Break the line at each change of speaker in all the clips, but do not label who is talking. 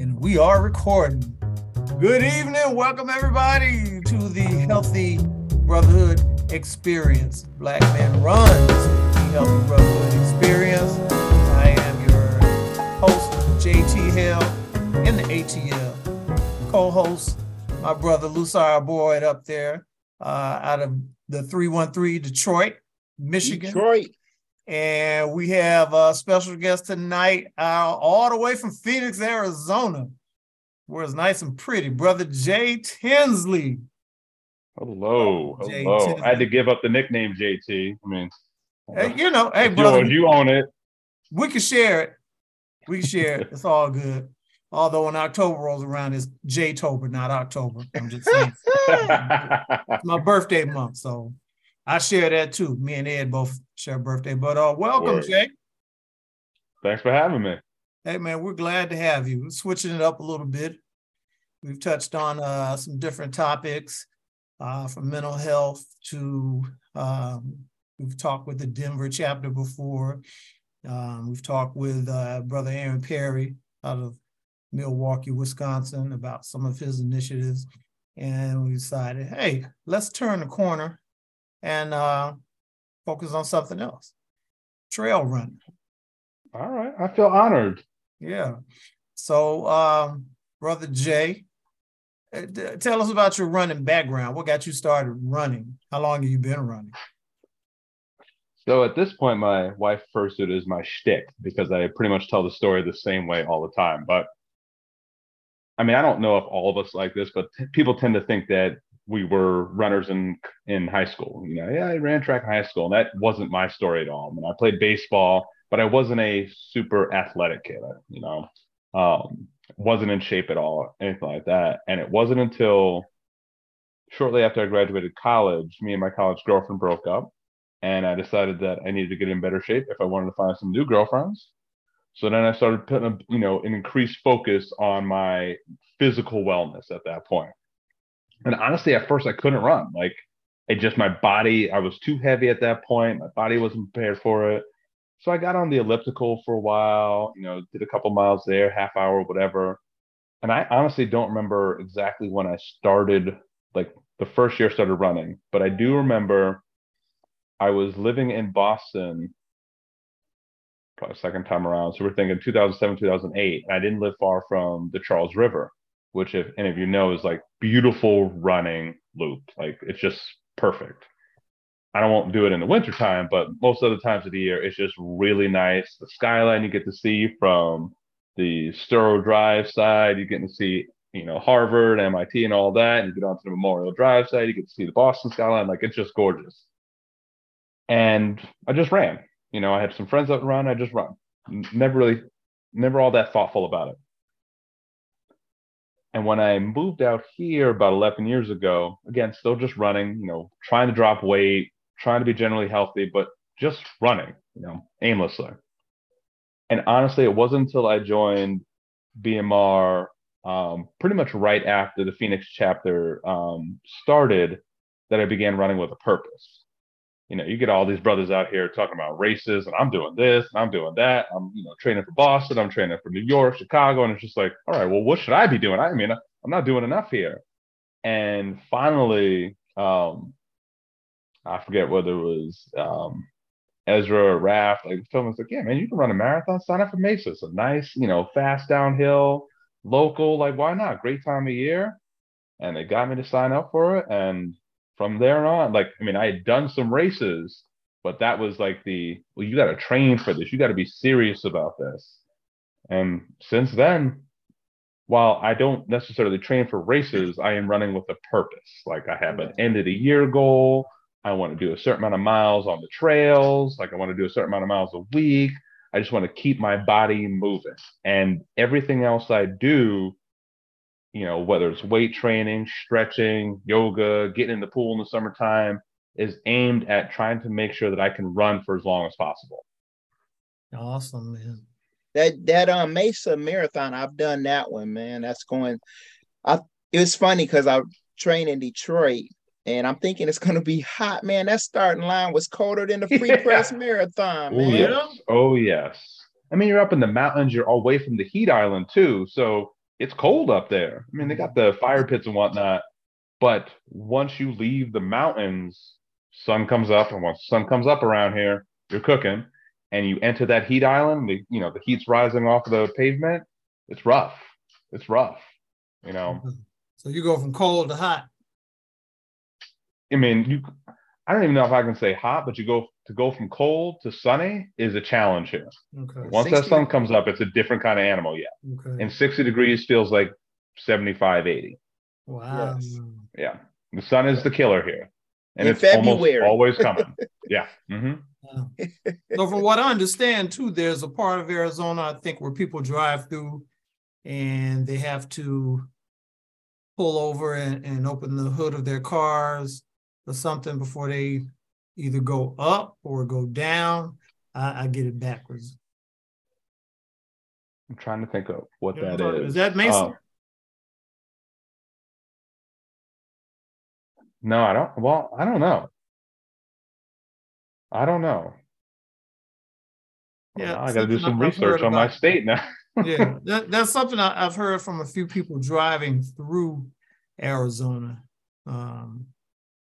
and we are recording. Good evening. Welcome, everybody, to the Healthy Brotherhood Experience. Black Men Run's the Healthy Brotherhood Experience. I am your host, JT Hill, in the ATL. Co host, my brother Lusar Boyd up there uh, out of the 313 Detroit, Michigan.
Detroit.
And we have a special guest tonight, uh, all the way from Phoenix, Arizona, where it's nice and pretty, brother Jay Tinsley.
Hello,
Jay
hello.
Tinsley.
I had to give up the nickname JT. I mean,
Hey, you know, hey, brother,
you own it.
we can share it. We can share it. It's all good. Although when October rolls around, it's J-tober, not October. I'm just saying. It's my birthday month, so I share that too. Me and Ed both share birthday. But uh, welcome,
Word.
Jay.
Thanks for having me.
Hey man, we're glad to have you. Switching it up a little bit. We've touched on uh, some different topics, uh, from mental health to um, we've talked with the Denver chapter before. Um, we've talked with uh, Brother Aaron Perry out of Milwaukee, Wisconsin, about some of his initiatives, and we decided, hey, let's turn the corner and uh, focus on something else. Trail running.
All right. I feel honored.
Yeah. So, um, brother Jay, uh, tell us about your running background. What got you started running? How long have you been running?
So at this point, my wife refers to it my shtick because I pretty much tell the story the same way all the time. But I mean, I don't know if all of us like this, but t- people tend to think that we were runners in in high school. You know, yeah, I ran track in high school, and that wasn't my story at all. I mean, I played baseball, but I wasn't a super athletic kid. You know, um, wasn't in shape at all, anything like that. And it wasn't until shortly after I graduated college, me and my college girlfriend broke up, and I decided that I needed to get in better shape if I wanted to find some new girlfriends. So then I started putting, a, you know, an increased focus on my physical wellness at that point. And honestly, at first I couldn't run. Like it just my body, I was too heavy at that point. My body wasn't prepared for it. So I got on the elliptical for a while, you know, did a couple miles there, half hour, whatever. And I honestly don't remember exactly when I started, like the first year started running, but I do remember I was living in Boston probably second time around. So we're thinking 2007, 2008. And I didn't live far from the Charles River, which, if any of you know, is like beautiful running loop. Like it's just perfect. I don't won't do it in the wintertime, but most other times of the year, it's just really nice. The skyline you get to see from the Storrow Drive side, you get to see, you know, Harvard, MIT, and all that. And you get onto the Memorial Drive side, you get to see the Boston skyline. Like it's just gorgeous. And I just ran. You know, I had some friends that run. I just run. Never really, never all that thoughtful about it. And when I moved out here about 11 years ago, again, still just running, you know, trying to drop weight, trying to be generally healthy, but just running, you know, aimlessly. And honestly, it wasn't until I joined BMR um, pretty much right after the Phoenix chapter um, started that I began running with a purpose you know, you get all these brothers out here talking about races, and I'm doing this, and I'm doing that. I'm, you know, training for Boston, I'm training for New York, Chicago, and it's just like, all right, well, what should I be doing? I mean, I'm not doing enough here. And finally, um, I forget whether it was um, Ezra or Raph, like me, like, yeah, man, you can run a marathon, sign up for Mesa. It's a nice, you know, fast downhill, local, like, why not? Great time of year. And they got me to sign up for it. And from there on, like, I mean, I had done some races, but that was like the, well, you got to train for this. You got to be serious about this. And since then, while I don't necessarily train for races, I am running with a purpose. Like, I have an end of the year goal. I want to do a certain amount of miles on the trails. Like, I want to do a certain amount of miles a week. I just want to keep my body moving. And everything else I do you know, whether it's weight training, stretching, yoga, getting in the pool in the summertime, is aimed at trying to make sure that I can run for as long as possible.
Awesome, man.
That that um Mesa marathon, I've done that one, man. That's going. I it was funny because I train in Detroit, and I'm thinking it's gonna be hot, man. That starting line was colder than the free
Yeah.
press marathon,
Oh
man.
yes. Oh yes. I mean, you're up in the mountains. You're all away from the heat island too. So it's cold up there. I mean, they got the fire pits and whatnot, but once you leave the mountains, sun comes up, and once the sun comes up around here, you're cooking, and you enter that heat island. The, you know, the heat's rising off the pavement. It's rough. It's rough. You know.
So you go from cold to hot.
I mean, you. I don't even know if I can say hot, but you go to go from cold to sunny is a challenge here. Okay. Once 60, that sun comes up, it's a different kind of animal. Yeah. Okay. And 60 degrees feels like 75, 80.
Wow. Yes.
Yeah. The sun is the killer here. And In it's February. almost always coming. yeah. Mm-hmm.
so from what I understand too, there's a part of Arizona, I think, where people drive through and they have to pull over and, and open the hood of their cars or something before they either go up or go down. I, I get it backwards.
I'm trying to think of what that is.
Is that Mesa? Uh,
no, I don't. Well, I don't know. I don't know.
Yeah,
well, I got to do some I've research on my state now.
yeah, that, that's something I, have heard from a few people driving through Arizona, um,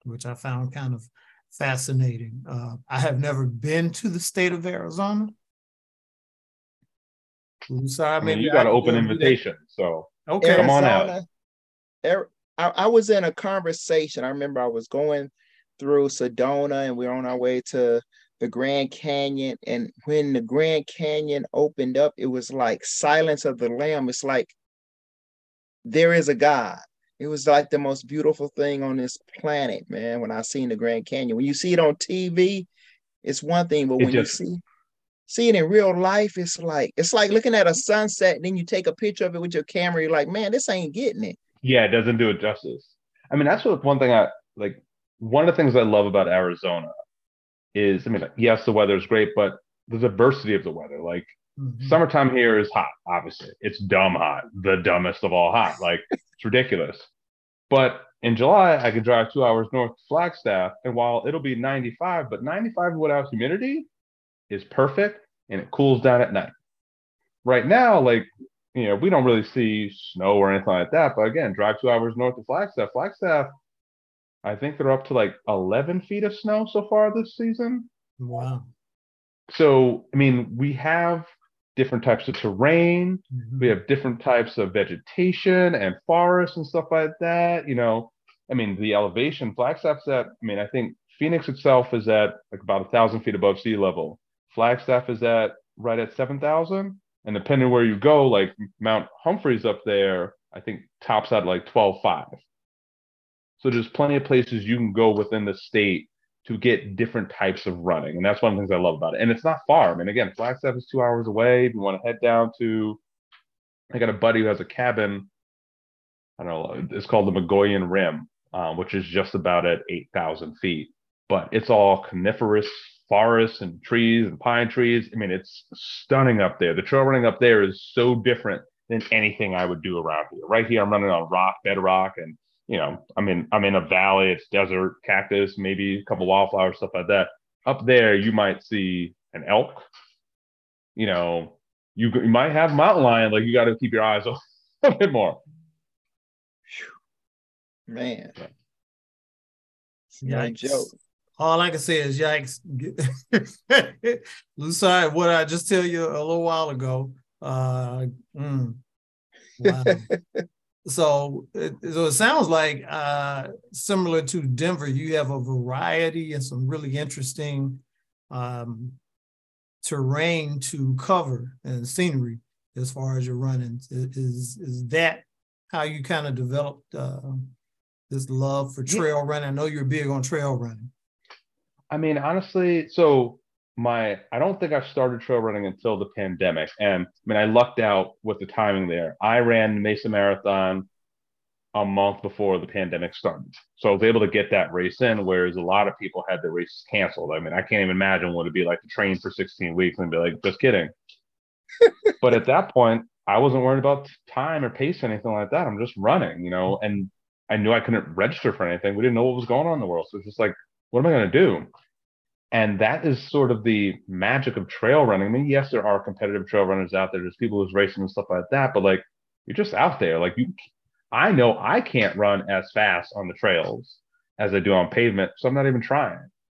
which I found kind of fascinating. Uh, I have never been to the state of Arizona.
sorry, I mean, you got an open invitation, so
okay,
come on out.
I, I was in a conversation. I remember I was going through Sedona, and we are on our way to the Grand Canyon. And when the Grand Canyon opened up, it was like Silence of the Lamb. It's like there is a God. It was like the most beautiful thing on this planet, man. When I seen the Grand Canyon, when you see it on TV, it's one thing, but when just, you see see it in real life, it's like it's like looking at a sunset, and then you take a picture of it with your camera. You're like, man, this ain't getting it.
Yeah, it doesn't do it justice. I mean, that's what one thing I like. One of the things I love about Arizona is, I mean, yes, the weather is great, but the diversity of the weather. Like mm-hmm. summertime here is hot. Obviously, it's dumb hot, the dumbest of all hot. Like it's ridiculous. But in July, I could drive two hours north to Flagstaff, and while it'll be 95, but 95 without humidity is perfect, and it cools down at night. Right now, like you know, we don't really see snow or anything like that. But again, drive two hours north of Flagstaff. Flagstaff, I think they're up to like 11 feet of snow so far this season.
Wow.
So, I mean, we have different types of terrain. Mm-hmm. We have different types of vegetation and forests and stuff like that. You know, I mean, the elevation, Flagstaff's at, I mean, I think Phoenix itself is at like about a thousand feet above sea level. Flagstaff is at right at 7,000. And depending where you go, like Mount Humphreys up there, I think tops at like 12.5. So there's plenty of places you can go within the state to get different types of running. And that's one of the things I love about it. And it's not far. I mean, again, Flagstaff is two hours away. If you want to head down to, I got a buddy who has a cabin. I don't know, it's called the Mogollon Rim, uh, which is just about at 8,000 feet. But it's all coniferous forests and trees and pine trees. I mean, it's stunning up there. The trail running up there is so different than anything I would do around here. Right here, I'm running on rock, bedrock, and you know, I mean, I'm in a valley. It's desert, cactus, maybe a couple wildflowers, stuff like that. Up there, you might see an elk. You know, you, you might have mountain lion. Like you got to keep your eyes open a bit more.
Man, yeah, joke.
All I can say is yikes. Lucide, what I just tell you a little while ago. Uh, mm, wow. so, it, so it sounds like uh, similar to Denver, you have a variety and some really interesting um, terrain to cover and scenery as far as your running. Is is that how you kind of developed uh, this love for trail yeah. running? I know you're big on trail running.
I mean, honestly, so my I don't think I started trail running until the pandemic. And I mean, I lucked out with the timing there. I ran Mesa Marathon a month before the pandemic started. So I was able to get that race in, whereas a lot of people had their races canceled. I mean, I can't even imagine what it'd be like to train for 16 weeks and be like, just kidding. but at that point, I wasn't worried about time or pace or anything like that. I'm just running, you know, and I knew I couldn't register for anything. We didn't know what was going on in the world. So it's just like, what am I going to do? And that is sort of the magic of trail running. I mean, yes, there are competitive trail runners out there. There's people who's racing and stuff like that. But like you're just out there. Like you, I know I can't run as fast on the trails as I do on pavement, so I'm not even trying.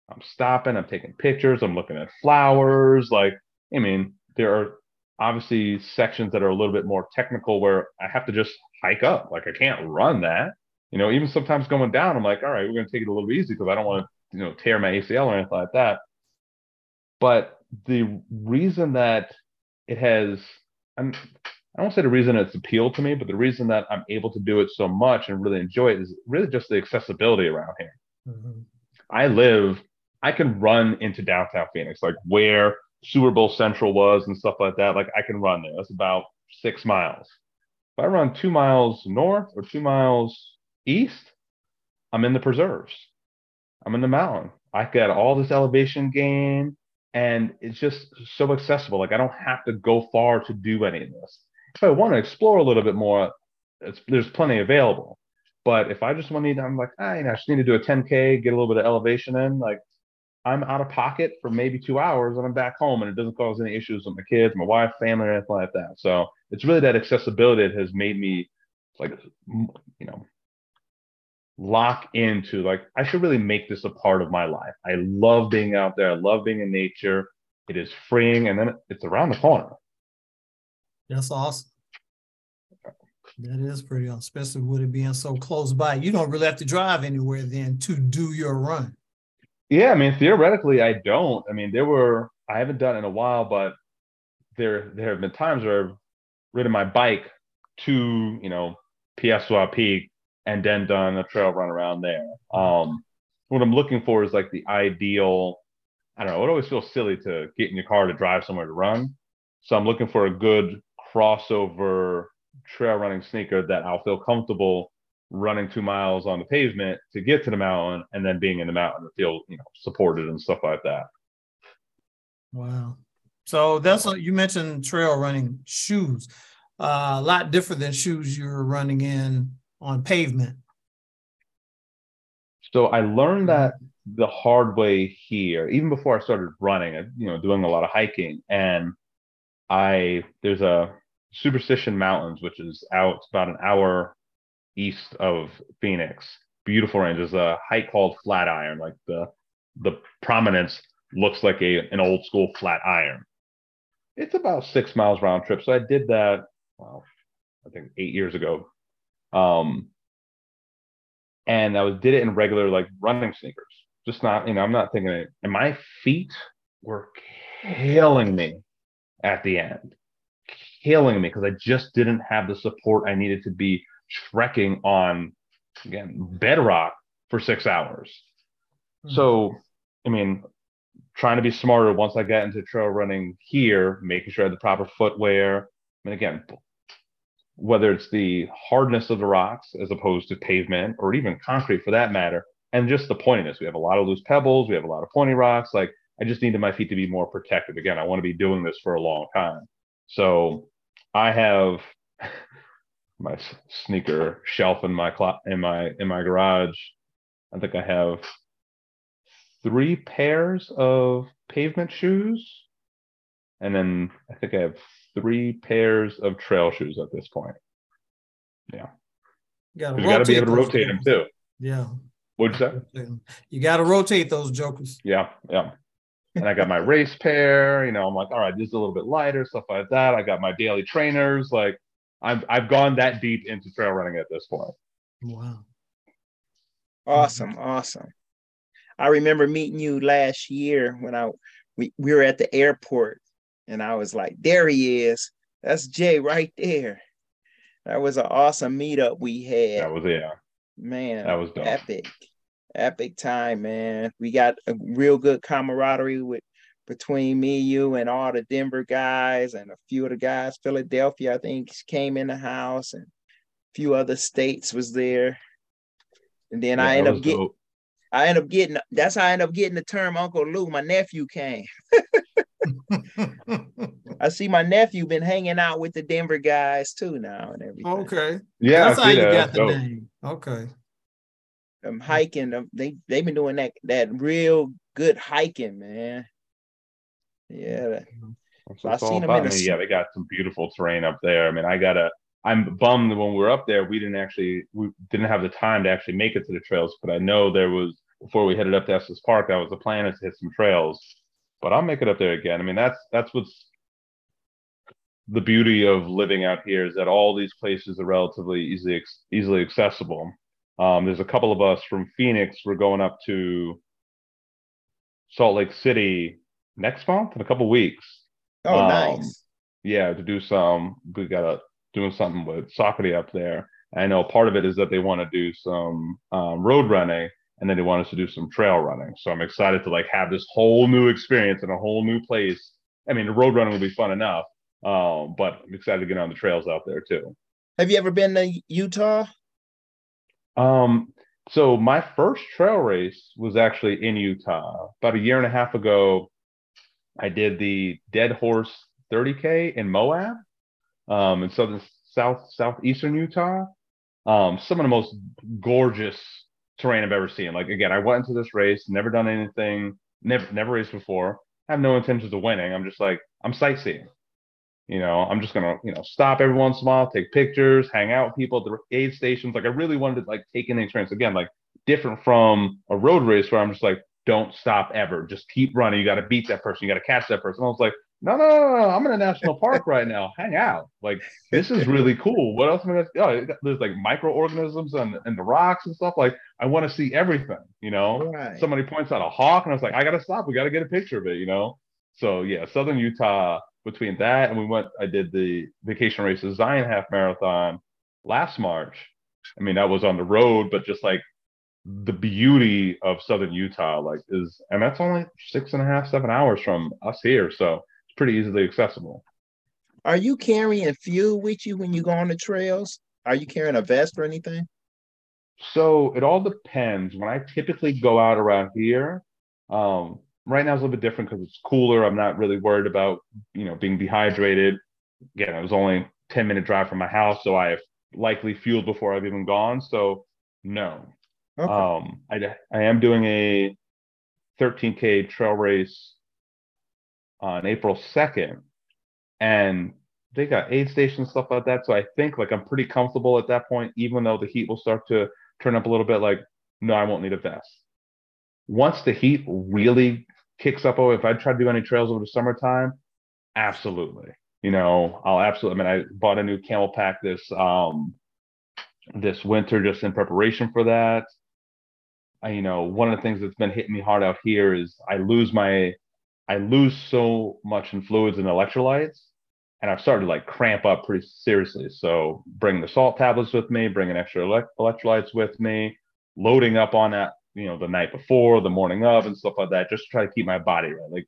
I'm stopping, I'm taking pictures, I'm looking at flowers. Like, I mean, there are obviously sections that are a little bit more technical where I have to just hike up. Like, I can't run that. You know, even sometimes going down, I'm like, all right, we're going to take it a little easy because I don't want to, you know, tear my ACL or anything like that. But the reason that it has, I'm, I don't say the reason it's appealed to me, but the reason that I'm able to do it so much and really enjoy it is really just the accessibility around here. Mm-hmm. I live, I can run into downtown Phoenix, like where Super Bowl Central was and stuff like that. Like I can run there. That's about six miles. If I run two miles north or two miles east, I'm in the preserves. I'm in the mountain. I got all this elevation gain and it's just so accessible. Like I don't have to go far to do any of this. If I want to explore a little bit more, there's plenty available. But if I just want to, I'm like, ah, I just need to do a 10K, get a little bit of elevation in, like I'm out of pocket for maybe two hours and I'm back home and it doesn't cause any issues with my kids, my wife, family, or anything like that. So it's really that accessibility that has made me like, you know, lock into like, I should really make this a part of my life. I love being out there. I love being in nature. It is freeing and then it's around the corner.
That's awesome. That is pretty awesome, especially with it being so close by. You don't really have to drive anywhere then to do your run.
Yeah, I mean, theoretically, I don't. I mean, there were I haven't done it in a while, but there there have been times where I've ridden my bike to you know Peak and then done a trail run around there. Um, what I'm looking for is like the ideal. I don't know. It always feels silly to get in your car to drive somewhere to run, so I'm looking for a good crossover trail running sneaker that I'll feel comfortable running two miles on the pavement to get to the mountain and then being in the mountain to feel you know supported and stuff like that
wow so that's what you mentioned trail running shoes uh, a lot different than shoes you're running in on pavement
so i learned that mm-hmm. the hard way here even before i started running you know doing a lot of hiking and i there's a superstition mountains which is out about an hour east of Phoenix. Beautiful range. There's a hike called Flatiron. Like the the prominence looks like a an old school flat iron. It's about six miles round trip. So I did that. Well, I think eight years ago. Um, and I was did it in regular like running sneakers. Just not, you know, I'm not thinking it. And my feet were killing me at the end, killing me because I just didn't have the support I needed to be trekking on again bedrock for six hours. Mm-hmm. So, I mean, trying to be smarter once I got into trail running here, making sure I had the proper footwear. I mean, again, whether it's the hardness of the rocks as opposed to pavement or even concrete for that matter, and just the pointiness. We have a lot of loose pebbles, we have a lot of pointy rocks. Like, I just needed my feet to be more protected. Again, I want to be doing this for a long time. So, I have my sneaker shelf in my in my in my garage. I think I have three pairs of pavement shoes, and then I think I have three pairs of trail shoes at this point. Yeah, you got to be able to rotate them too.
Yeah.
What'd you say?
You got to rotate those jokers.
Yeah, yeah. And I got my race pair. You know, I'm like, all right, this is a little bit lighter, stuff like that. I got my daily trainers. Like, I've I've gone that deep into trail running at this point.
Wow.
Awesome, awesome. I remember meeting you last year when I we, we were at the airport and I was like, there he is. That's Jay right there. That was an awesome meetup we had.
That was yeah.
Man,
that was dope.
epic. Epic time, man. We got a real good camaraderie with between me, you, and all the Denver guys and a few of the guys. Philadelphia, I think, came in the house, and a few other states was there. And then yeah, I end up getting, I end up getting. That's how I end up getting the term Uncle Lou. My nephew came. I see my nephew been hanging out with the Denver guys too now and everything.
Okay.
Yeah,
that's how you that. got the name. Okay.
I'm hiking. They they've been doing that that real good hiking, man. Yeah.
So I seen them in the... Yeah, they got some beautiful terrain up there. I mean, I gotta I'm bummed that when we were up there, we didn't actually we didn't have the time to actually make it to the trails. But I know there was before we headed up to Estes Park, that was the plan is to hit some trails. But I'll make it up there again. I mean, that's that's what's the beauty of living out here is that all these places are relatively easily easily accessible. Um, there's a couple of us from Phoenix. We're going up to Salt Lake City next month in a couple weeks.
Oh, um, nice.
Yeah, to do some. We got a doing something with Saucony up there. I know part of it is that they want to do some um, road running and then they want us to do some trail running. So I'm excited to like have this whole new experience in a whole new place. I mean, the road running will be fun enough, um, but I'm excited to get on the trails out there too.
Have you ever been to Utah?
Um, so my first trail race was actually in Utah about a year and a half ago. I did the Dead Horse 30K in Moab, um, in southern south southeastern Utah. Um, some of the most gorgeous terrain I've ever seen. Like again, I went into this race, never done anything, never never raced before. have no intentions of winning. I'm just like I'm sightseeing. You know, I'm just gonna, you know, stop every once in a while, take pictures, hang out with people at the aid stations. Like I really wanted to like take in the experience again, like different from a road race where I'm just like, don't stop ever. Just keep running. You got to beat that person. You got to catch that person. I was like, no, no, no, no, I'm in a national park right now. Hang out. Like this is really cool. What else am I gonna? Oh, there's like microorganisms and and the rocks and stuff. Like I want to see everything. You know. Right. Somebody points out a hawk, and I was like, I gotta stop. We gotta get a picture of it. You know. So yeah, Southern Utah. Between that and we went, I did the vacation races Zion half marathon last March. I mean, that was on the road, but just like the beauty of Southern Utah, like is, and that's only six and a half, seven hours from us here. So pretty easily accessible.
Are you carrying fuel with you when you go on the trails? Are you carrying a vest or anything?
So it all depends. When I typically go out around here, um, right now it's a little bit different because it's cooler. I'm not really worried about you know being dehydrated. Again, it was only 10 minute drive from my house, so I have likely fueled before I've even gone. So no. Okay. Um, I I am doing a 13k trail race on April 2nd. And they got aid stations, stuff like that. So I think like I'm pretty comfortable at that point, even though the heat will start to turn up a little bit, like, no, I won't need a vest. Once the heat really kicks up, oh, if I try to do any trails over the summertime, absolutely. You know, I'll absolutely I mean I bought a new CamelBak this um this winter just in preparation for that. I, you know, one of the things that's been hitting me hard out here is I lose my I lose so much in fluids and electrolytes, and I've started to like cramp up pretty seriously. So bring the salt tablets with me, bring an extra electrolytes with me, loading up on that, you know, the night before, the morning of, and stuff like that, just to try to keep my body right. Like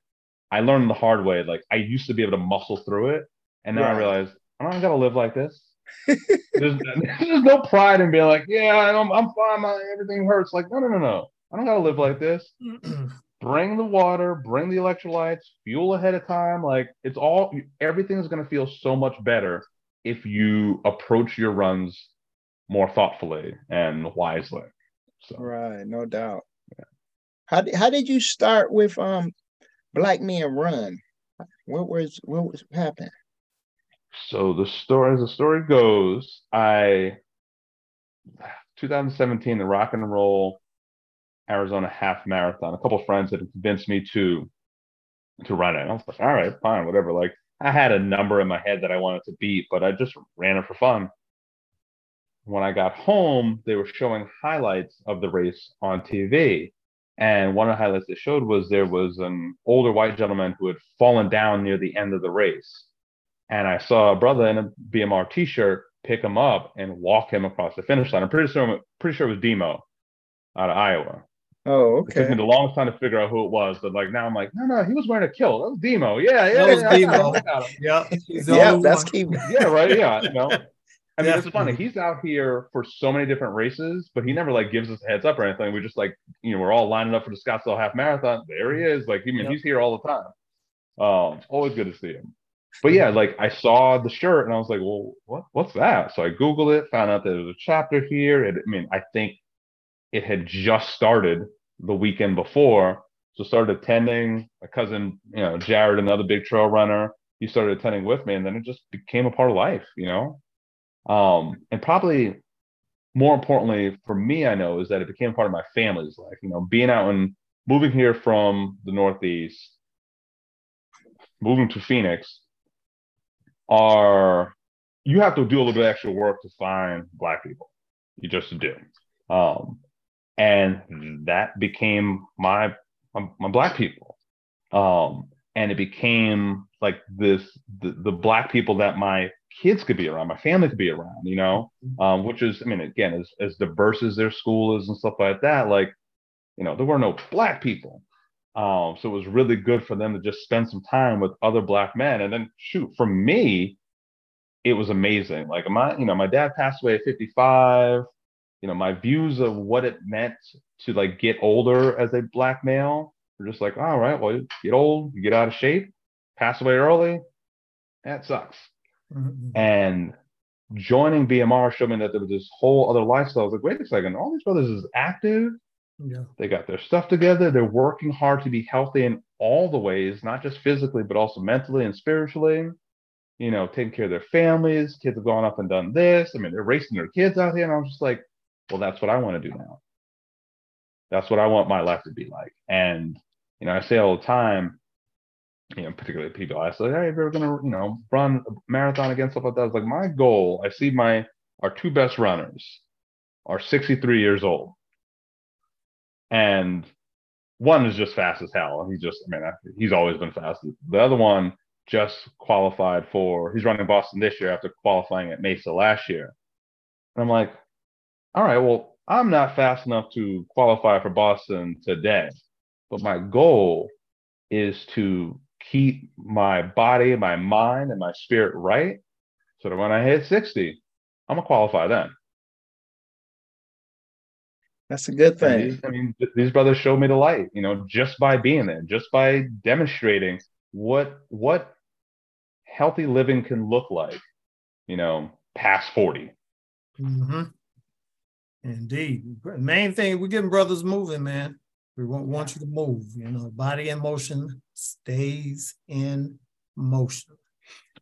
I learned the hard way. Like I used to be able to muscle through it, and now right. I realize I don't gotta live like this. there's, there's no pride in being like, yeah, I'm, I'm fine. My, everything hurts. Like, no, no, no, no. I don't gotta live like this bring the water, bring the electrolytes, fuel ahead of time. Like it's all everything is going to feel so much better if you approach your runs more thoughtfully and wisely.
So. Right, no doubt. Yeah. How how did you start with um Black Men Run? What was what was happening?
So the story, as the story goes, I 2017, the Rock and Roll Arizona half marathon. A couple friends had convinced me to to run it. I was like, all right, fine, whatever. Like I had a number in my head that I wanted to beat, but I just ran it for fun. When I got home, they were showing highlights of the race on TV. And one of the highlights they showed was there was an older white gentleman who had fallen down near the end of the race. And I saw a brother in a BMR t-shirt pick him up and walk him across the finish line. I'm pretty sure pretty sure it was Demo out of Iowa.
Oh, okay.
It took me the longest time to figure out who it was, but like now I'm like, no, no, he was wearing a kilt. That was Demo. Yeah, yeah,
that was
yeah,
Demo.
yeah, yeah, that's key.
Yeah, right. Yeah, you know. I mean, it's funny. He's out here for so many different races, but he never like gives us a heads up or anything. We just like, you know, we're all lining up for the Scottsdale Half Marathon. There he is. Like, I mean, yep. he's here all the time. Um, always good to see him. But yeah, like I saw the shirt and I was like, well, what, what's that? So I googled it, found out there was a chapter here. And I mean, I think it had just started the weekend before. So started attending. My cousin, you know, Jared, another big trail runner, he started attending with me, and then it just became a part of life, you know. Um, and probably more importantly for me, I know is that it became part of my family's life. You know, being out and moving here from the Northeast, moving to Phoenix, are you have to do a little bit of extra work to find black people. You just do. Um, and that became my my, my black people. Um, and it became like this the, the black people that my kids could be around, my family could be around, you know, mm-hmm. um, which is, I mean, again, as, as diverse as their school is and stuff like that, like, you know, there were no black people. Um, so it was really good for them to just spend some time with other black men. And then shoot, for me, it was amazing. Like my, you know, my dad passed away at 55. You know, my views of what it meant to like get older as a black male were just like, all right, well, you get old, you get out of shape, pass away early. That sucks. Mm-hmm. And joining BMR showed me that there was this whole other lifestyle. I was like, wait a second, all these brothers is active. Yeah. They got their stuff together. They're working hard to be healthy in all the ways, not just physically, but also mentally and spiritually. You know, taking care of their families. Kids have gone up and done this. I mean, they're racing their kids out here. And I was just like, well, that's what I want to do now. That's what I want my life to be like. And, you know, I say all the time, you know, particularly people I say, hey, if you're gonna, you know, run a marathon against stuff like that, it's like my goal. I see my our two best runners are 63 years old, and one is just fast as hell. He's just, I mean, he's always been fast. The other one just qualified for. He's running Boston this year after qualifying at Mesa last year, and I'm like, all right, well, I'm not fast enough to qualify for Boston today, but my goal is to keep my body, my mind, and my spirit right so that when I hit 60, I'm gonna qualify then.
That's a good thing.
These, I mean, these brothers showed me the light, you know, just by being there, just by demonstrating what what healthy living can look like, you know, past 40.
Mm-hmm. Indeed. Main thing, we're getting brothers moving, man. We want you to move. You know, body in motion stays in motion.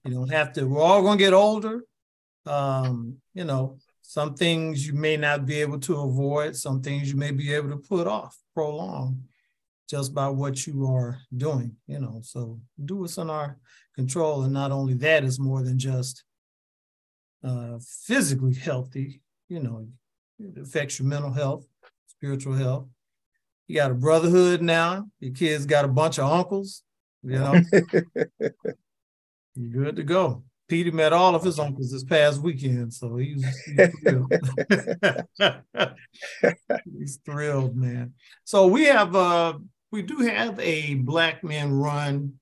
You don't have to, we're all going to get older. Um, you know, some things you may not be able to avoid, some things you may be able to put off, prolong just by what you are doing, you know. So do what's in our control. And not only that is more than just uh, physically healthy, you know, it affects your mental health, spiritual health, you got a brotherhood now. Your kids got a bunch of uncles. You know, you're good to go. Peter met all of his uncles this past weekend, so he's, he's thrilled. he's thrilled, man. So we have uh we do have a black men run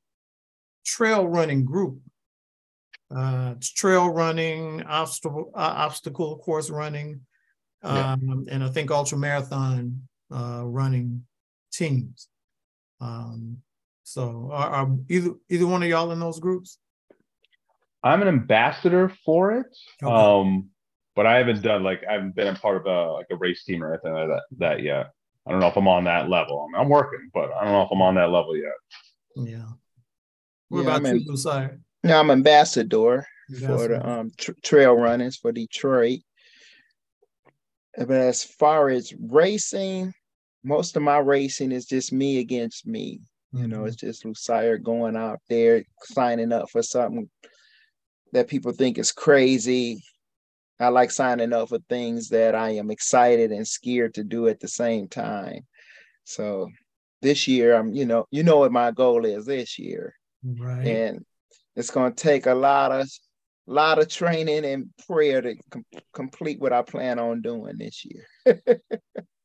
trail running group. Uh, it's trail running, obstacle, uh, obstacle course running, um, yeah. and I think ultra marathon uh, running teams. Um, so are, are, either either one of y'all in those groups?
I'm an ambassador for it. Okay. Um, but I haven't done like I haven't been a part of a like a race team or anything like that that yet. I don't know if I'm on that level. I mean, I'm working, but I don't know if I'm on that level yet.
Yeah. What yeah, about I'm you, Lucier?
Yeah, I'm ambassador, ambassador. for the um, tra- trail runners for Detroit. But as far as racing, most of my racing is just me against me. You know, mm-hmm. it's just Lucier going out there signing up for something that people think is crazy. I like signing up for things that I am excited and scared to do at the same time. So this year, I'm, you know, you know what my goal is this year. Right. And it's going to take a lot of lot of training and prayer to com- complete what I plan on doing this year.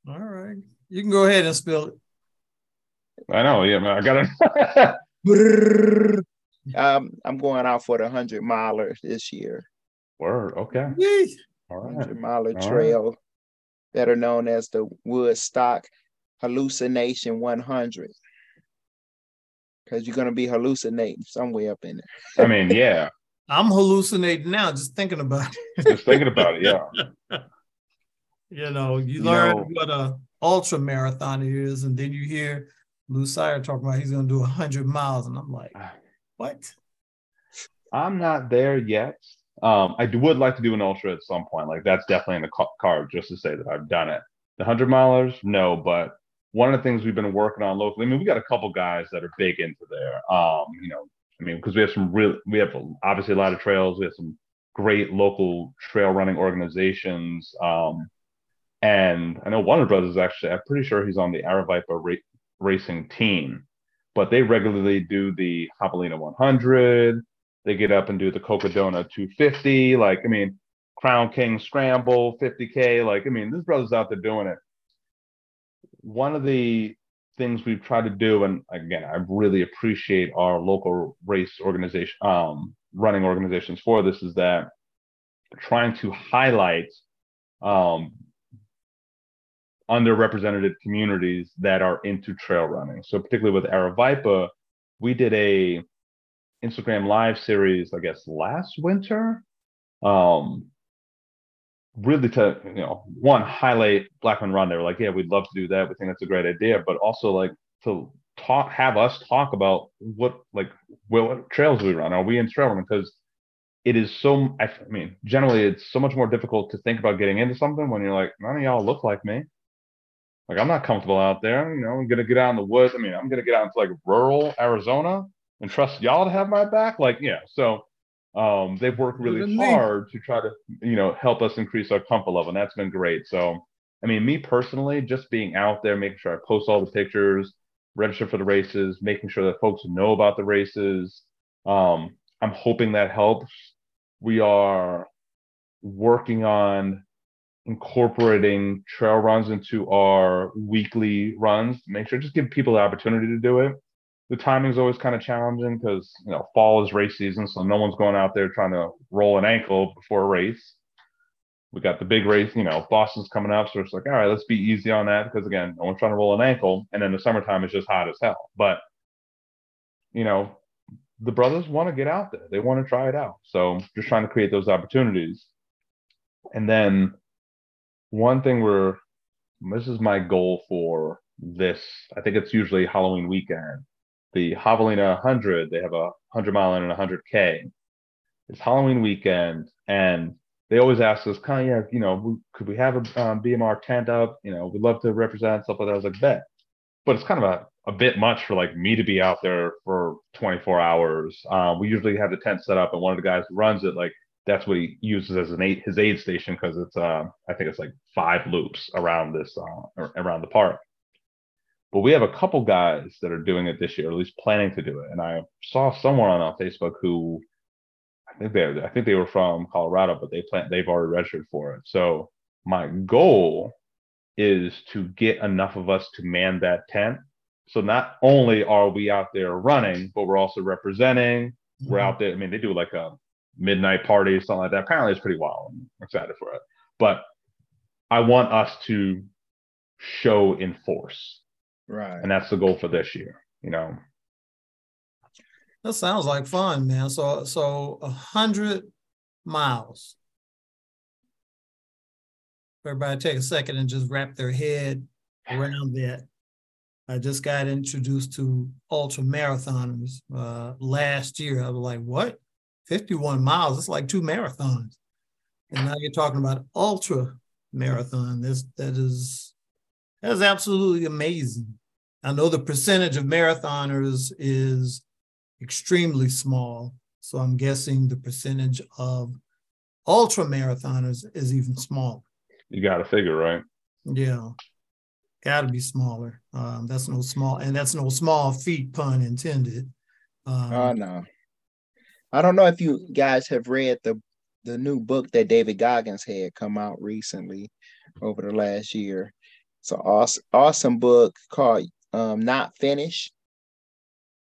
All right. You can go ahead and spill it.
I know. Yeah, man. I got
it. um, I'm going out for the 100 miler this year.
Word. Okay.
Yee. All right. 100 miler trail, right. better known as the Woodstock Hallucination 100 because you're gonna be hallucinating somewhere up in
there. I mean, yeah.
I'm hallucinating now just thinking about
it. just thinking about it, yeah.
you know, you, you learn know, what a ultra marathon is, and then you hear Lucier talking about he's gonna do hundred miles, and I'm like, what?
I'm not there yet. Um, I would like to do an ultra at some point. Like that's definitely in the card, just to say that I've done it. The hundred milers, no, but one of the things we've been working on locally. I mean, we got a couple guys that are big into there. Um, you know, I mean, because we have some real, we have obviously a lot of trails. We have some great local trail running organizations. Um, and I know the brothers actually, I'm pretty sure he's on the Aravaipa ra- racing team, but they regularly do the Javelina 100. They get up and do the Cocodona 250. Like, I mean, Crown King Scramble 50K. Like, I mean, this brother's out there doing it. One of the things we've tried to do, and again, I really appreciate our local race organization, um, running organizations for this, is that trying to highlight um, underrepresented communities that are into trail running. So particularly with Aravaipa, we did a Instagram live series, I guess last winter. Um, really to you know one highlight black Blackman Run. They were like, yeah, we'd love to do that. We think that's a great idea, but also like to talk, have us talk about what like what trails we run. Are we in trail running? Because it is so. I mean, generally, it's so much more difficult to think about getting into something when you're like, none of y'all look like me. Like I'm not comfortable out there. You know, I'm gonna get out in the woods. I mean, I'm gonna get out into like rural Arizona and trust y'all to have my back. Like, yeah. So um, they've worked really hard to try to, you know, help us increase our comfort level. And that's been great. So, I mean, me personally, just being out there, making sure I post all the pictures, register for the races, making sure that folks know about the races. Um, I'm hoping that helps. We are working on incorporating trail runs into our weekly runs. Make sure just give people the opportunity to do it the timing is always kind of challenging because you know fall is race season, so no one's going out there trying to roll an ankle before a race. We got the big race, you know, Boston's coming up, so it's like, all right, let's be easy on that because again, no one's trying to roll an ankle, and then the summertime is just hot as hell. But you know, the brothers want to get out there; they want to try it out. So just trying to create those opportunities. And then one thing we're this is my goal for this. I think it's usually Halloween weekend the Javelina 100, they have a 100 mile and a 100K. It's Halloween weekend, and they always ask us, kind of, yeah, you know, could we have a um, BMR tent up? You know, we'd love to represent stuff like that. I was like, bet. But it's kind of a, a bit much for like me to be out there for 24 hours. Um, we usually have the tent set up, and one of the guys runs it, like, that's what he uses as an aid, his aid station because it's, uh, I think it's like five loops around this, uh, around the park. But we have a couple guys that are doing it this year, or at least planning to do it. And I saw someone on Facebook who I think they I think they were from Colorado, but they plan they've already registered for it. So my goal is to get enough of us to man that tent. So not only are we out there running, but we're also representing. Mm-hmm. We're out there. I mean, they do like a midnight party, something like that. Apparently, it's pretty wild. I'm excited for it. But I want us to show in force.
Right.
And that's the goal for this year, you know.
That sounds like fun, man. So so a hundred miles. Everybody take a second and just wrap their head around that. I just got introduced to ultra marathoners uh, last year. I was like, what? 51 miles. It's like two marathons. And now you're talking about ultra marathon. This that is that is absolutely amazing. I know the percentage of marathoners is extremely small. So I'm guessing the percentage of ultra marathoners is even smaller.
You got to figure, right?
Yeah. Got to be smaller. Um, that's no small, and that's no small feat, pun intended.
Um, oh, no. I don't know if you guys have read the the new book that David Goggins had come out recently over the last year. It's an awesome, awesome book called um, Not Finished.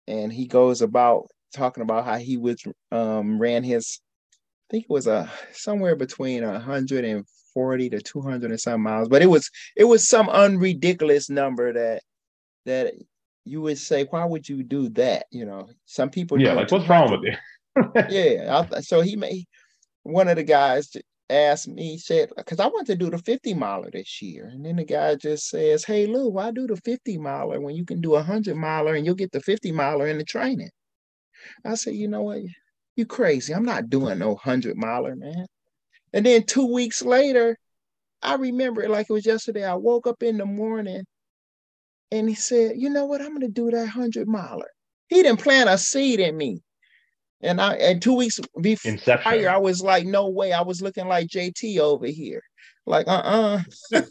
And he goes about talking about how he was um, ran his, I think it was a somewhere between a hundred and forty to two hundred and some miles, but it was it was some unridiculous number that that you would say, why would you do that? You know, some people.
Yeah, like what's wrong with
you? yeah, I, so he made one of the guys asked me, said, because I want to do the 50 miler this year. And then the guy just says, Hey, Lou, why do the 50 miler when you can do a 100 miler and you'll get the 50 miler in the training? I said, You know what? You crazy. I'm not doing no 100 miler, man. And then two weeks later, I remember it like it was yesterday. I woke up in the morning and he said, You know what? I'm going to do that 100 miler. He didn't plant a seed in me. And I and two weeks before Inception. I was like, no way. I was looking like JT over here. Like, uh-uh.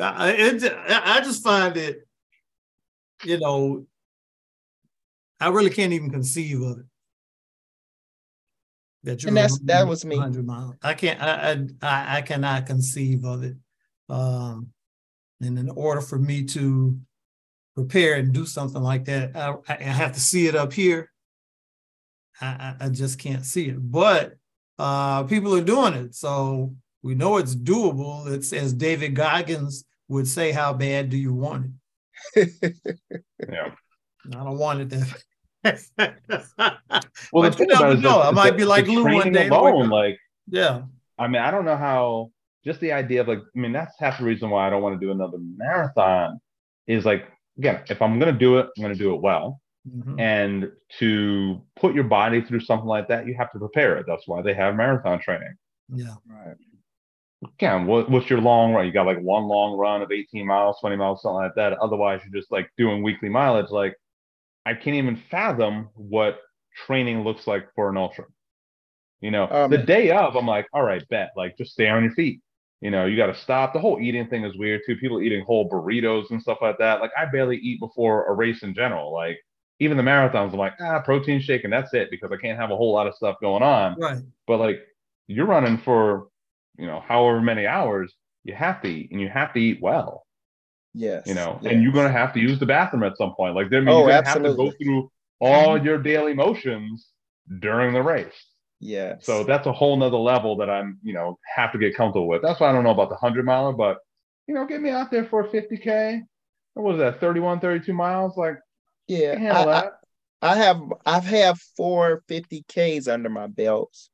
I, it, I just find it, you know, I really can't even conceive of it.
That you and that's that was me.
Miles. I can't. I, I I cannot conceive of it. Um, and in order for me to prepare and do something like that, I, I have to see it up here. I, I just can't see it. But uh, people are doing it, so we know it's doable. It's as David Goggins would say, "How bad do you want
it?" yeah,
I don't want it that
well, the thing about it
know. I might be like Lou one day.
Alone, like,
yeah.
I mean, I don't know how. Just the idea of like, I mean, that's half the reason why I don't want to do another marathon. Is like, again, if I'm going to do it, I'm going to do it well. Mm-hmm. And to put your body through something like that, you have to prepare it. That's why they have marathon training.
Yeah.
Right. Again, what, what's your long run? You got like one long run of 18 miles, 20 miles, something like that. Otherwise, you're just like doing weekly mileage. Like, I can't even fathom what training looks like for an ultra. You know, um, the day of, I'm like, all right, bet, like just stay on your feet. You know, you got to stop. The whole eating thing is weird too. People eating whole burritos and stuff like that. Like, I barely eat before a race in general. Like, even the marathons, I'm like, ah, protein shake, and that's it because I can't have a whole lot of stuff going on.
Right.
But like, you're running for, you know, however many hours, you have to eat and you have to eat well.
Yes.
You know,
yes.
and you're going to have to use the bathroom at some point. Like, there, oh, you're going to have to go through all your daily motions during the race.
Yeah.
So that's a whole nother level that I'm, you know, have to get comfortable with. That's why I don't know about the 100 miler, but, you know, get me out there for 50K. What was that, 31, 32 miles? Like,
yeah. I, I, I have, I've had four 50Ks under my belts.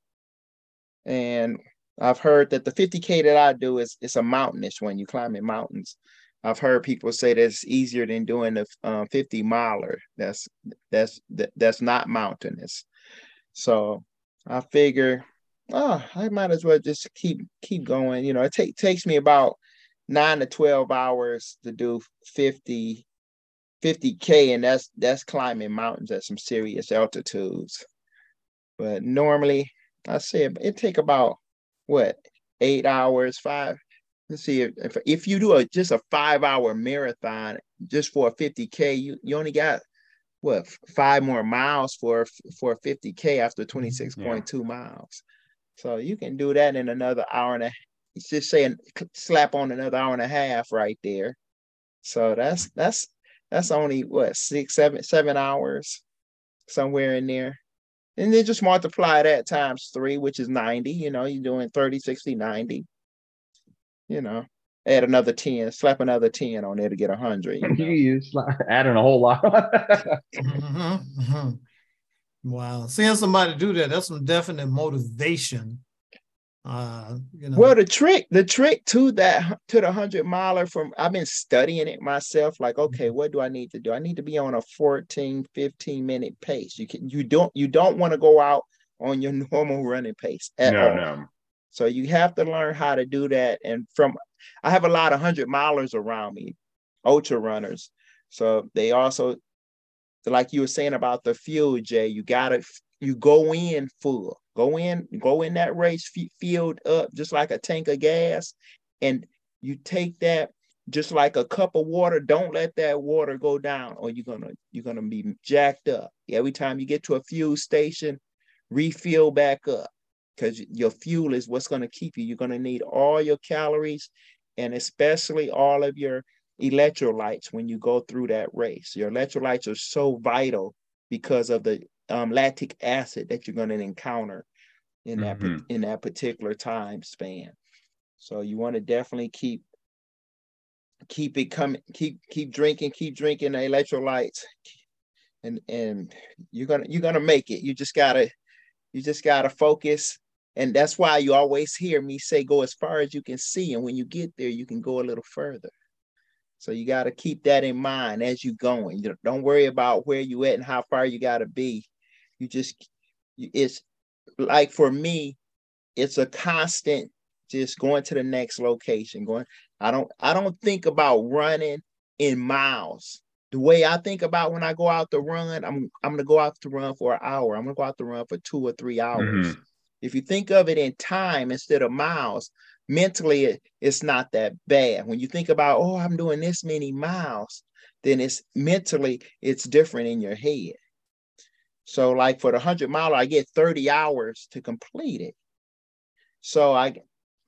And I've heard that the 50K that I do is it's a mountainish one. You climb in mountains. I've heard people say that it's easier than doing the uh, 50 miler. That's that's that, that's not mountainous. So I figure, oh, I might as well just keep keep going. You know, it take, takes me about nine to 12 hours to do 50 50k, and that's that's climbing mountains at some serious altitudes. But normally, I say it, it take about what eight hours, five let's see if if you do a just a five hour marathon just for a 50k you you only got what five more miles for for 50k after 26.2 mm-hmm. yeah. miles so you can do that in another hour and a half. It's just saying slap on another hour and a half right there so that's that's that's only what six seven seven hours somewhere in there and then just multiply that times three which is 90 you know you're doing 30 60 90 you know, add another 10, slap another 10 on there to get a 100.
You know? adding a whole lot.
mm-hmm, mm-hmm. Wow. Seeing somebody do that, that's some definite motivation. Uh, you know.
Well, the trick, the trick to that to the hundred miler from I've been studying it myself. Like, okay, what do I need to do? I need to be on a 14, 15 minute pace. You can you don't you don't want to go out on your normal running pace at no, all. No. So you have to learn how to do that. And from I have a lot of hundred milers around me, ultra runners. So they also, like you were saying about the fuel, Jay, you gotta you go in full, go in, go in that race filled up just like a tank of gas, and you take that just like a cup of water. Don't let that water go down, or you're gonna you're gonna be jacked up. Every time you get to a fuel station, refill back up because your fuel is what's to keep you. You're to need all your calories and especially all of your electrolytes when you go through that race. Your electrolytes are so vital because of the um, lactic acid that you're going to encounter in that mm-hmm. in that particular time span. So you want to definitely keep keep it coming, keep keep drinking, keep drinking the electrolytes, and and you're gonna you're gonna make it. You just gotta you just gotta focus and that's why you always hear me say, go as far as you can see. And when you get there, you can go a little further. So you got to keep that in mind as you going. You don't worry about where you at and how far you got to be. You just it's like for me, it's a constant just going to the next location. Going, I don't I don't think about running in miles. The way I think about when I go out to run, I'm I'm gonna go out to run for an hour. I'm gonna go out to run for two or three hours. Mm-hmm. If you think of it in time instead of miles, mentally it, it's not that bad. When you think about, oh, I'm doing this many miles, then it's mentally it's different in your head. So, like for the 100 mile, I get 30 hours to complete it. So, I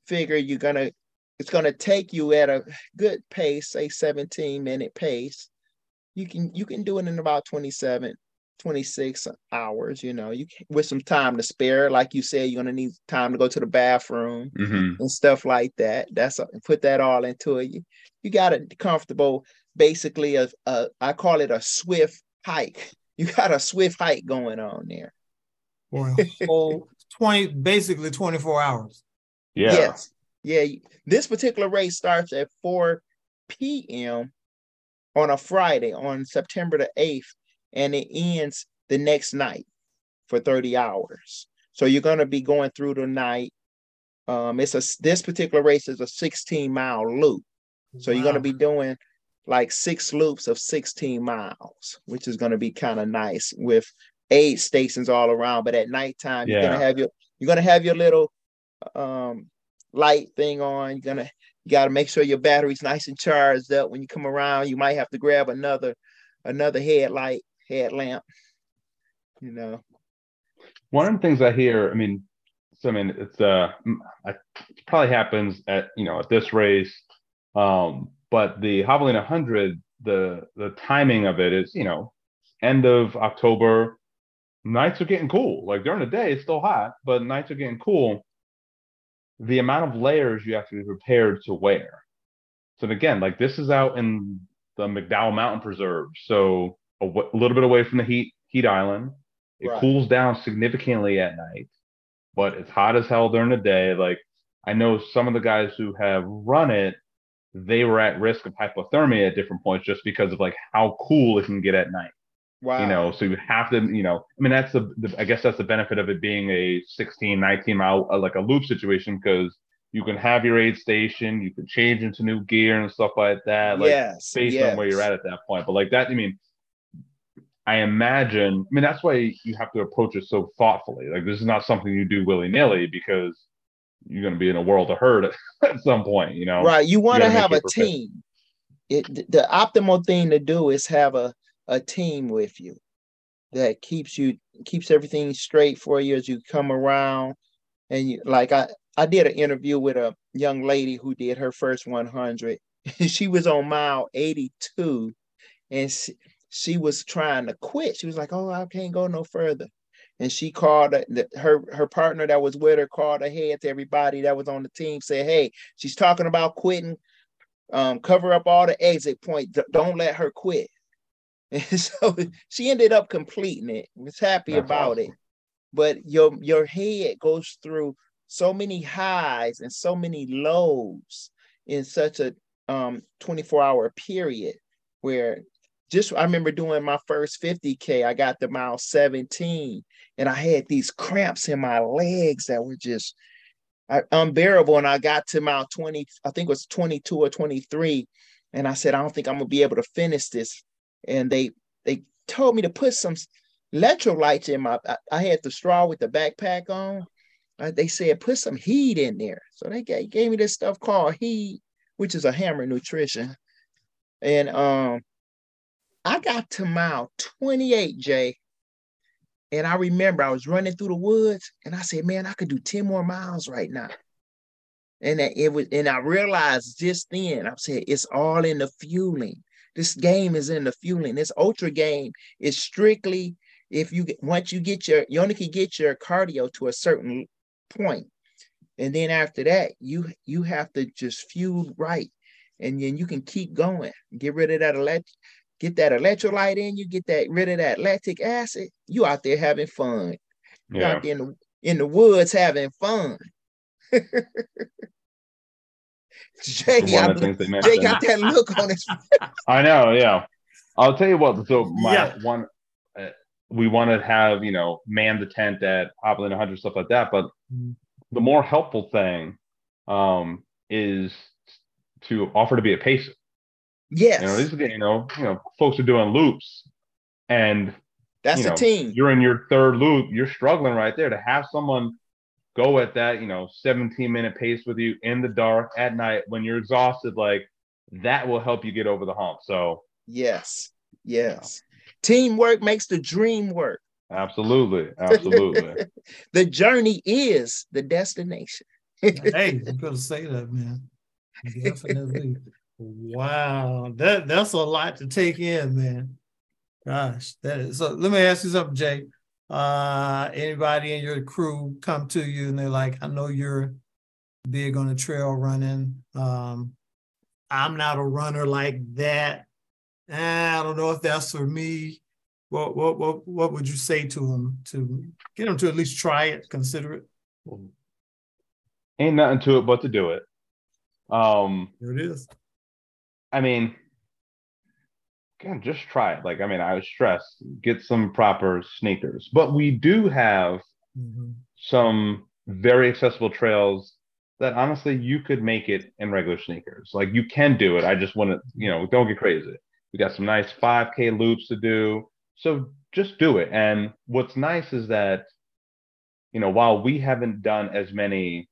figure you're going to, it's going to take you at a good pace, say 17 minute pace. You can, you can do it in about 27, 26 hours, you know, you can, with some time to spare. Like you said, you're going to need time to go to the bathroom mm-hmm. and stuff like that. That's a, put that all into it. You, you got it comfortable, basically, a, a, I call it a swift hike you got a swift hike going on there.
Well, 20 basically 24 hours.
Yeah. Yes.
Yeah. This particular race starts at 4 p.m. on a Friday on September the 8th, and it ends the next night for 30 hours. So you're gonna be going through the night. Um, it's a this particular race is a 16 mile loop. So wow. you're gonna be doing like six loops of 16 miles, which is going to be kind of nice with aid stations all around. But at nighttime, yeah. you're gonna have your you're gonna have your little um light thing on. You're gonna you gotta make sure your battery's nice and charged up. When you come around, you might have to grab another another headlight, headlamp. You know.
One of the things I hear, I mean, so I mean, it's uh, it probably happens at you know at this race, um, but the Javelina 100, the the timing of it is, you know, end of October. Nights are getting cool. Like during the day, it's still hot, but nights are getting cool. The amount of layers you have to be prepared to wear. So again, like this is out in the McDowell Mountain Preserve, so a, w- a little bit away from the heat heat island. It right. cools down significantly at night, but it's hot as hell during the day. Like I know some of the guys who have run it they were at risk of hypothermia at different points just because of like how cool it can get at night. Wow. You know, so you have to, you know, I mean, that's the, the I guess that's the benefit of it being a 16, 19 mile, uh, like a loop situation, because you can have your aid station, you can change into new gear and stuff like that, like yes, based yes. on where you're at at that point. But like that, I mean, I imagine, I mean, that's why you have to approach it so thoughtfully. Like this is not something you do willy nilly because you're going to be in a world of hurt at, some point, you know.
Right. You want to have a team. It, the optimal thing to do is have a, a team with you that keeps you keeps everything straight for you as you come around. And you, like I, I did an interview with a young lady who did her first 100. she was on mile 82, and she, she was trying to quit. She was like, "Oh, I can't go no further." And she called her her partner that was with her called ahead to everybody that was on the team said hey she's talking about quitting. Um, cover up all the exit points. Don't let her quit. And so she ended up completing it was happy That's about awesome. it but your your head goes through so many highs and so many lows in such a um 24 hour period where just I remember doing my first 50K, I got to mile 17 and I had these cramps in my legs that were just unbearable. And I got to mile 20, I think it was 22 or 23. And I said, I don't think I'm gonna be able to finish this. And they they told me to put some electrolytes in my I, I had the straw with the backpack on. Uh, they said put some HEED in there. So they gave, gave me this stuff called HEED, which is a hammer nutrition. And um I got to mile 28, Jay. And I remember I was running through the woods and I said, man, I could do 10 more miles right now. And it was, and I realized just then, I said, it's all in the fueling. This game is in the fueling. This ultra game is strictly if you once you get your you only can get your cardio to a certain point. And then after that, you you have to just fuel right. And then you can keep going. Get rid of that electric get that electrolyte in you, get that rid of that lactic acid, you out there having fun. You yeah. out there in the, in the woods having fun. Jay, got, Jay got that look on his face.
I know, yeah. I'll tell you what. So my yeah. one, uh, we want to have you know man the tent at Opland 100 stuff like that. But the more helpful thing um, is to offer to be a pacer.
Yes,
You know, these are you know you know folks are doing loops, and
that's
you
the
know,
team.
you're in your third loop, you're struggling right there to have someone go at that, you know, 17 minute pace with you in the dark at night when you're exhausted, like that will help you get over the hump. So
Yes, yes. Teamwork makes the dream work.
absolutely, absolutely.
the journey is the destination.
hey, you could say that, man. Definitely. Wow, that that's a lot to take in, man. Gosh, that is so. Let me ask you something, Jay. Uh, anybody in your crew come to you and they're like, "I know you're big on the trail running. Um, I'm not a runner like that. Eh, I don't know if that's for me." What what what what would you say to them to get them to at least try it, consider it?
Ain't nothing to it but to do it. Um,
There it is.
I mean, again, just try it. Like, I mean, I was stressed, get some proper sneakers. But we do have
Mhm.
some very accessible trails that honestly you could make it in regular sneakers. Like you can do it. I just want to, you know, don't get crazy. We got some nice 5K loops to do. So just do it. And what's nice is that, you know, while we haven't done as many,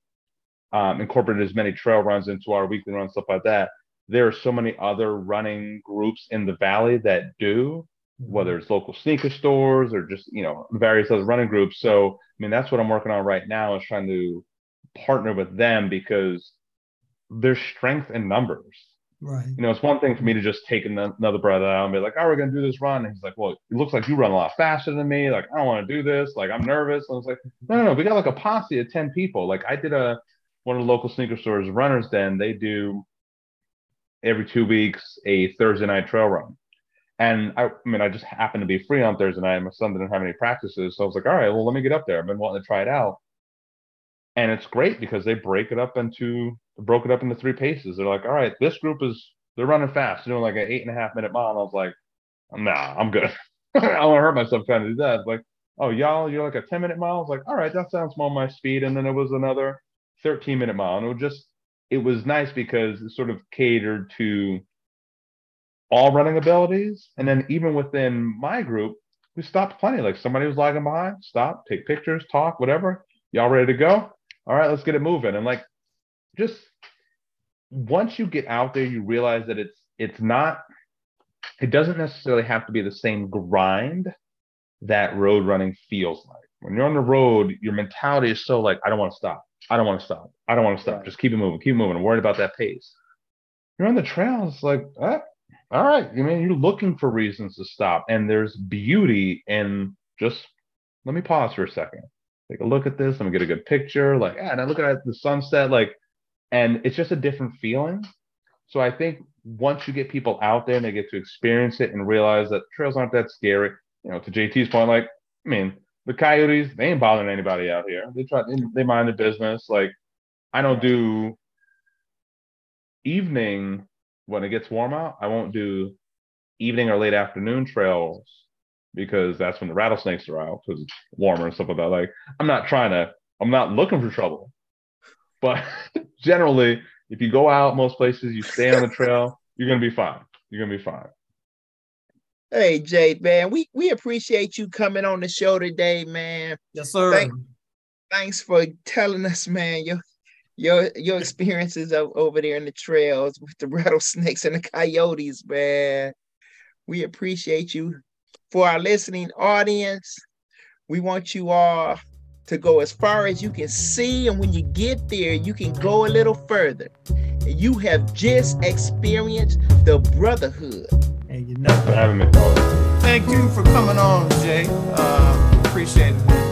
um, incorporated as many trail runs into our weekly runs, stuff like that, there are so many other running groups in the valley that do whether mm-hmm. it's local sneaker stores or just you know various other running groups. So i mean that's what i'm working on right now is trying to partner with them because there's strength in numbers.
Right.
you know it's one thing for me to just take another brother out and be like oh we're going to do this run. And he's like well it looks like you run a lot faster than me. Like i don't want to do this. Like i'm nervous. And i was like no no no. We got like a posse of 10 people. Like i did a one of the local sneaker stores Runner's Den. They do every two weeks a thursday night trail run and I, I mean, I just happened to be free on Thursday night. My son didn't have any practices, so I was like, all right, well, let me get up there. I've been wanting to try it out, and it's great because they break it up into broke it up into three paces. They're like, all right, this group is they're running fast, doing like an eight and a half minute mile. And I was like, nah, I'm good. I don't hurt myself trying to do that. Like, oh, y'all, you're like a 10 minute mile. I was like, all right, that sounds more my speed. And then it was another 13 minute mile, and it was just it was nice because it sort of catered to all running abilities. And then even within my group, we stopped plenty. Like somebody was lagging behind, stop, take pictures, talk, whatever. Y'all ready to go? All right, let's get it moving. And like just once you get out there, you realize that it's it's not it doesn't necessarily have to be the same grind that road running feels like. When you're on the road, your mentality is so like, I don't want to stop. I don't want to stop. I don't want to stop.
Right.
Just keep it moving, keep it moving. I'm worried about that pace. You're on the trail, it's like, ah, all right. I mean, you're looking for reasons to stop. And there's beauty in just let me pause for a second. Take a look at this. Let me get a good picture. Like, yeah, and I look at the sunset, like, and it's just a different feeling. So I think once you get people out there and they get to experience it and realize that trails aren't that scary, you know, to JT's point, like, I mean, the coyotes, they ain't bothering anybody out here. They try, they, mind their business. Like, I don't do evening when it gets warm out. I won't do evening or late afternoon trails because that's when the rattlesnakes are out because it's warmer and stuff like that. Like, I'm not trying to, I'm not looking for trouble. But generally, if you go out most places, you stay on the trail, you're gonna be fine. You're gonna be fine.
Hey Jay, man, we we appreciate you coming on the show today, man.
Yes, sir.
Thank- Thanks for telling us, man, your your your experiences over there in the trails with the rattlesnakes and the coyotes, man. We appreciate you. For our listening audience, we want you all to go as far as you can see, and when you get there, you can go a little further. You have just experienced the brotherhood.
Thanks
for having me, Paul.
Thank you for coming on, Jay. Uh, appreciate it.